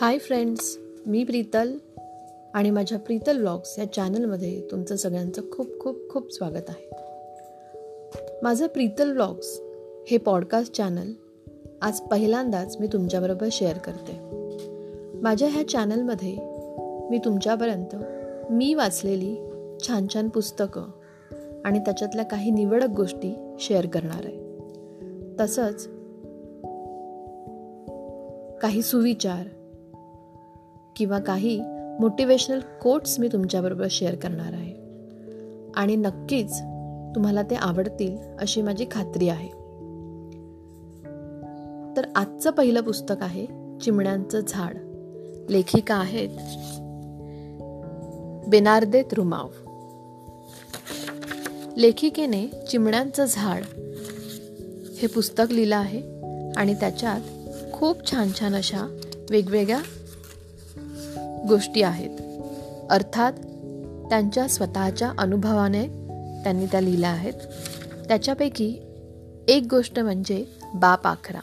Hi friends मी प्रीतल आणि माझ्या Preetal blogs या चॅनलमध्ये तुमचं सगळ्यांचं खूप खूप खूप स्वागत आहे. माझं प्रीतल ब्लॉग्स हे पॉडकास्ट चॅनल आज पहिल्यांदाच मी तुमच्याबरोबर शेअर करते. माझ्या ह्या चॅनलमध्ये मी तुमच्यापर्यंत मी वाचलेली छान छान पुस्तकं आणि त्याच्यातल्या काही निवडक गोष्टी शेअर करणार आहे. तसंच काही सुविचार किंवा काही मोटिवेशनल कोट्स मी तुमच्याबरोबर शेअर करणार आहे. आणि नक्कीच तुम्हाला ते आवडतील अशी माझी खात्री आहे. तर आजचं पहिलं पुस्तक आहे चिमण्यांचं झाड. लेखिका आहेत बेनार्दे रुमाव लेखिकेने चिमण्यांचं झाड हे पुस्तक लिहिलं आहे आणि त्याच्यात खूप छान छान अशा वेगवेगळ्या गोष्टी आहेत. अर्थात त्यांच्या स्वतःच्या अनुभवाने त्यांनी त्या लिहिल्या आहेत. त्याच्यापैकी एक गोष्ट म्हणजे बाप आखरा.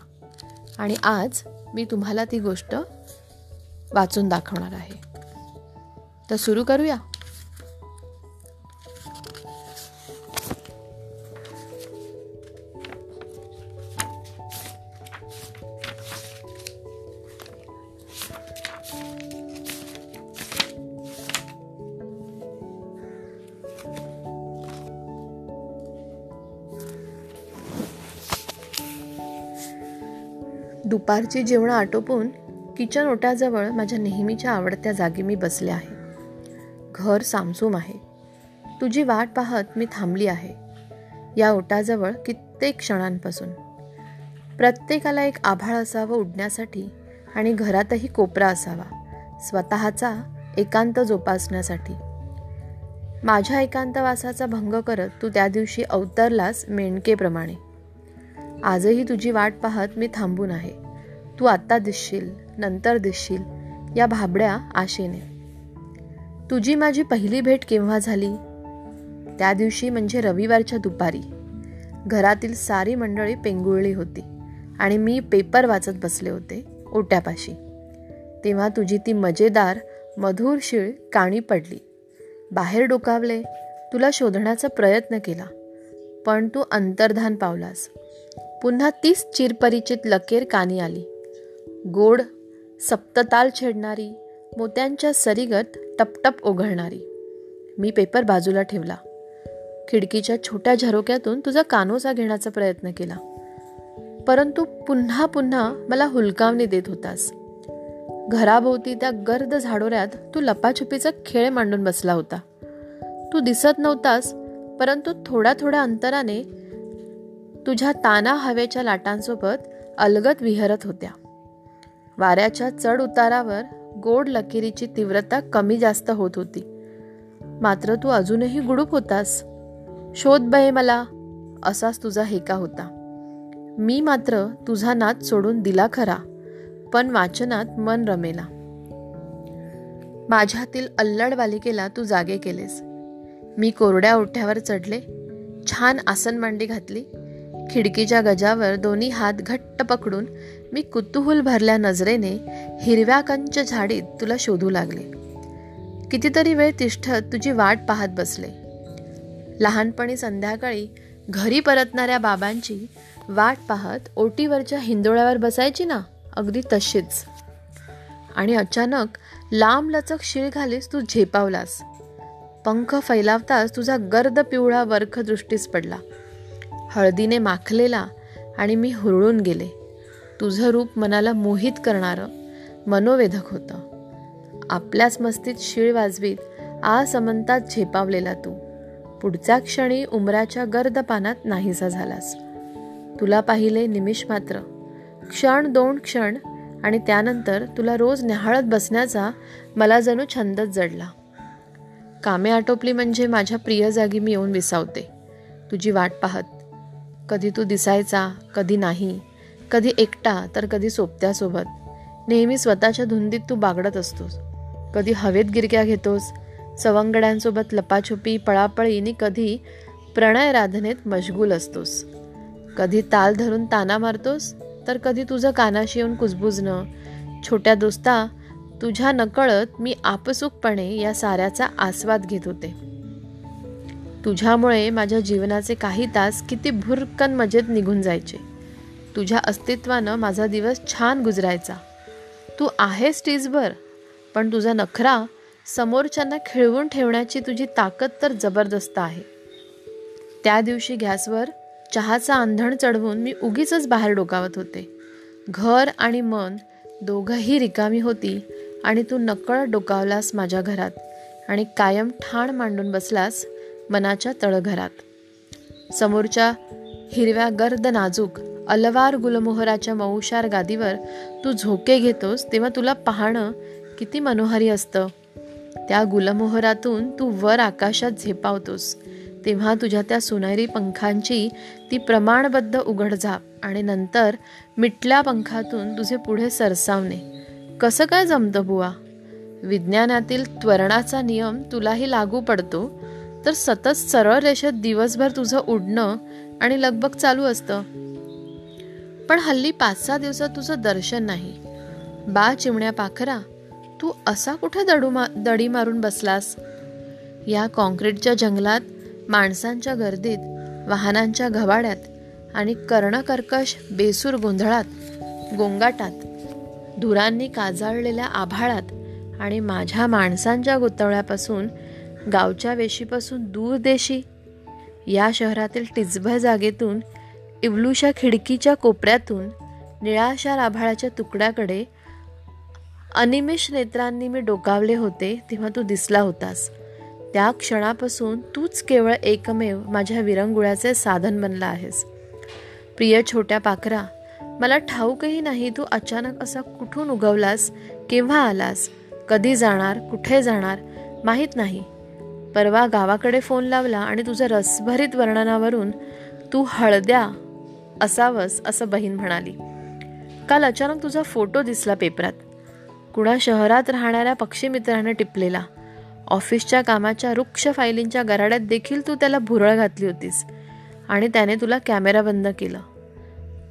आणि आज मी तुम्हाला ती गोष्ट वाचून दाखवणार आहे. तर सुरू करूया. दुपारची जेवणं आटोपून किचन ओट्याजवळ माझ्या नेहमीच्या आवडत्या जागी मी बसले आहे. घर सामसूम आहे. तुझी वाट पाहत मी थांबली आहे. या ओटाजवळ कित्येक क्षणांपासून. प्रत्येकाला एक आभाळ असावं उडण्यासाठी आणि घरातही कोपरा असावा स्वतःचा एकांत जोपासण्यासाठी. माझ्या एकांतवासाचा भंग करत तू त्या दिवशी अवतरलास मेणकेप्रमाणे. आजही तुझी वाट पाहत मी थांबून आहे. तू आत्ता दिसशील नंतर दिसशील या भाबड्या आशेने. तुझी माझी पहिली भेट केव्हा झाली? त्या दिवशी म्हणजे रविवारच्या दुपारी. घरातील सारी मंडळी पेंगुळली होती आणि मी पेपर वाचत बसले होते ओट्यापाशी. तेव्हा तुझी ती मजेदार मधुर शिळ काणी पडली. बाहेर डोकावले तुला शोधण्याचा प्रयत्न केला पण तू अंतर्धान पावलास. पुन्हा तीच चिरपरिचित लकेर कानी आली. गोड सप्तताल छेडणारी मोत्यांच्या सरीगत टपटप ओघळणारी. मी पेपर बाजूला ठेवला. खिडकीच्या छोट्या झरोक्यातून तुझा कानोसा घेण्याचा प्रयत्न केला. परंतु पुन्हा पुन्हा मला हुलकावणी देत होतास. घराभोवती त्या गर्द झाडोऱ्यात तू लपाछुपीचा खेळ मांडून बसला होता. तू दिसत नव्हतास परंतु थोड्या थोड्या अंतराने तुझ्या ताना हवेच्या लाटांसोबत अलगत विहरत होत्या. वाऱ्याच्या चढ उतारावर गोड लकीरीची तीव्रता कमी जास्त होत होती. मात्र तू अजूनही गुडूप होतास. शोध बये मला असाच तुझा हेका होता. मी मात्र तुझा नाद सोडून दिला खरा पण वाचनात मन रमेला माझ्यातील अल्लड बालिकेला तू जागे केलेस. मी कोरड्या ओठ्यावर चढले छान आसन मांडी घातली खिडकीच्या गजावर दोन्ही हात घट्ट पकडून मी कुतूहल भरल्या नजरेने हिरव्या कंच झाडीत तुला शोधू लागले. कितीतरी वेळ तिष्ठत तुझी वाट पाहत बसले. लहानपणी संध्याकाळी घरी परतणाऱ्या बाबांची वाट पाहत ओटीवरच्या हिंदोळ्यावर बसायची ना अगदी तशीच. आणि अचानक लांब लचक शिळ घालीस तू झेपावलास. पंख फैलावताच तुझा गर्द पिवळा वर्ख दृष्टीस पडला. हळदीने माखलेला आणि मी हुरळून गेले. तुझं रूप मनाला मोहित करणारं मनोवेधक होतं. आपल्याच मस्तीत शिळ वाजवीत समंतात झेपावलेला तू. पुढच्या क्षणी उमराच्या गर्द पानात नाहीसा झालास. तुला पाहिले निमिष मात्र. क्षण दोन क्षण आणि त्यानंतर तुला रोज न्याहाळत बसण्याचा मला जणू छंदच जडला. कामे आटोपली म्हणजे माझ्या प्रिय जागी मी येऊन विसावते. तुझी वाट पाहत. कधी तू दिसायचा कधी नाही. कधी एकटा तर कधी सोबत्यासोबत. नेहमी स्वतःच्या धुंदीत तू बागडत असतोस. कधी हवेत गिरक्या घेतोस. सवंगड्यांसोबत लपाछुपी पळापळीनी कधी प्रणय राधनेत मशगूल असतोस. कधी ताल धरून ताना मारतोस तर कधी तुझं कानाशी येऊन कुजबुजणं. छोट्या दोस्ता तुझ्या नकळत मी आपसुकपणे या साऱ्याचा आस्वाद घेत होते. तुझ्यामुळे माझ्या जीवनाचे काही तास किती भुरकन मजेत निघून जायचे. तुझ्या अस्तित्वानं माझा दिवस छान गुजरायचा. तू आहेस स्टेजवर पण तुझा नखरा समोरच्यांना खिळवून ठेवण्याची तुझी ताकद तर जबरदस्त आहे. त्या दिवशी गॅसवर चहाचा आंधण चढवून मी उगीच बाहेर डोकावत होते. घर आणि मन दोघंही रिकामी होती आणि तू नकळ डोकावलास माझ्या घरात आणि कायम ठाण मांडून बसलास मनाच्या तळघरात. समोरच्या हिरव्या गर्द नाजूक अलवार गुलमोहराच्या मऊशार गादीवर तू झोके घेतोस तेव्हा तुला पाहणं किती मनोहारी असतं. त्या गुलमोहरातून तू वर आकाशात झेपावतोस. तेव्हा तुझ्या त्या सुनेरी पंखांची ती प्रमाणबद्ध उघडझाप आणि नंतर मिटल्या पंखातून तुझे पुढे सरसावणे. कसं काय जमतं बुवा? विज्ञानातील त्वरणाचा नियम तुलाही लागू पडतो. तर सतत सरळ रेषेत दिवसभर तुझं उडणं आणि लगबग चालू असतं. पण हल्ली पाच सहा दिवसात तुझं दर्शन नाही. बा चिमण्या पाखरा तू असा कुठे दडू मा दडी मारून बसलास? या कॉन्क्रीटच्या जंगलात माणसांच्या गर्दीत वाहनांच्या घवाड्यात आणि कर्णकर्कश बेसूर गोंधळात गोंगाटात धुरांनी काजाळलेल्या आभाळात आणि माझ्या माणसांच्या गुतवळ्यापासून गावच्या वेशीपासून दूर देशी? या शहरातील टिचभर जागेतून इवलूशा खिडकीच्या कोपऱ्यातून निळाशा राभाळाच्या तुकड्याकडे अनिमिष नेत्रांनी मी डोकावले होते तेव्हा तू दिसला होतास. त्या क्षणापासून तूच केवळ एकमेव माझ्या विरंगुळ्याचे साधन बनला आहेस. प्रिय छोट्या पाखरा मला ठाऊकही नाही तू अचानक असा कुठून उगवलास केव्हा आलास कधी जाणार कुठे जाणार माहीत नाही. परवा गावाकडे फोन लावला आणि तुझ्या रसभरीत वर्णनावरून तू हळद्या असावंस असं बहीण म्हणाली. काल अचानक तुझा फोटो दिसला पेपरात. कुणा शहरात राहणाऱ्या पक्षीमित्राने टिपलेला. ऑफिसच्या कामाच्या वृक्ष फायलींच्या गराड्यात देखील तू त्याला भुरळ घातली होतीस. आणि त्याने तुला कॅमेरा बंद केला.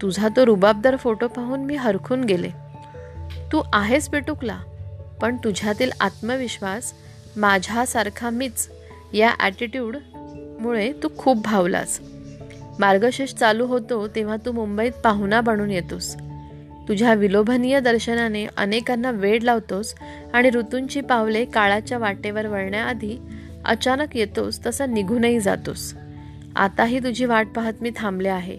तुझा तो रुबाबदार फोटो पाहून मी हरखून गेले. तू आहेस पेटुकला पण तुझ्यातील आत्मविश्वास माझ्यासारखा मीच या ॲटिट्यूडमुळे तू खूप भावलास. मार्गशीर्ष चालू होतो तेव्हा तू मुंबईत पाहुणा बनून येतोस. तुझ्या विलोभनीय दर्शनाने अनेकांना वेळ लावतोस आणि ऋतूंची पावले काळाच्या वाटेवर वळण्याआधी अचानक येतोस तसा निघूनही जातोस. आताही तुझी वाट पाहत मी थांबले आहे.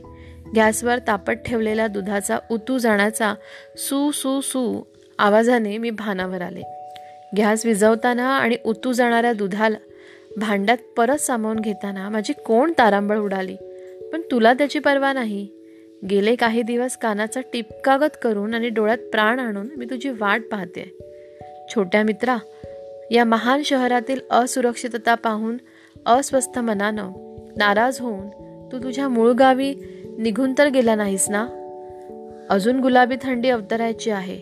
गॅसवर तापत ठेवलेल्या दुधाचा उतू जाण्याचा सू सू सू आवाजाने मी भानावर आले. गॅस विझवताना आणि उतू जाणाऱ्या दुधाला भांड्यात परत सामावून घेताना माझी कोण तारांबळ उडाली? पण तुला त्याची पर्वा नाही. गेले काही दिवस कानाचा टिपकागत करून आणि डोळ्यात प्राण आणून मी तुझी वाट पाहते. छोट्या मित्रा या महान शहरातील असुरक्षितता पाहून अस्वस्थ मनानं नाराज होऊन तू तुझ्या मूळ गावी निघून तर गेला नाहीस ना? अजून गुलाबी थंडी अवतरायची आहे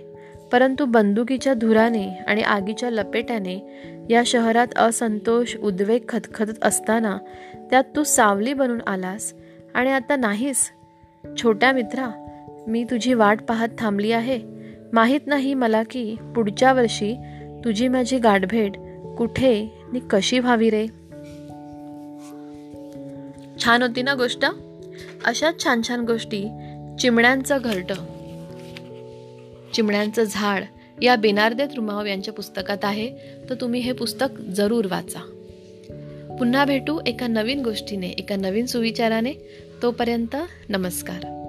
परंतु बंदुकीच्या धुराने आणि आगीच्या लपेट्याने या शहरात असंतोष उद्वेग खतखतत असताना त्यात तू सावली बनून आलास आणि आता नाहीस. छोट्या मित्रा मी तुझी वाट पाहत थांबली आहे. माहीत नाही मला की पुढच्या वर्षी तुझी माझी गाठभेट कुठे नि कशी व्हावी रे? छान होती ना गोष्ट? अशाच छान छान गोष्टी चिमण्यांचं घरट. चिमण्यांचं झाड या बेनार्देत रुमाव यांच्या पुस्तकात आहे तर तुम्ही हे पुस्तक जरूर वाचा. पुन्हा भेटू एका नवीन गोष्टीने एका नवीन सुविचाराने. तोपर्यंत नमस्कार.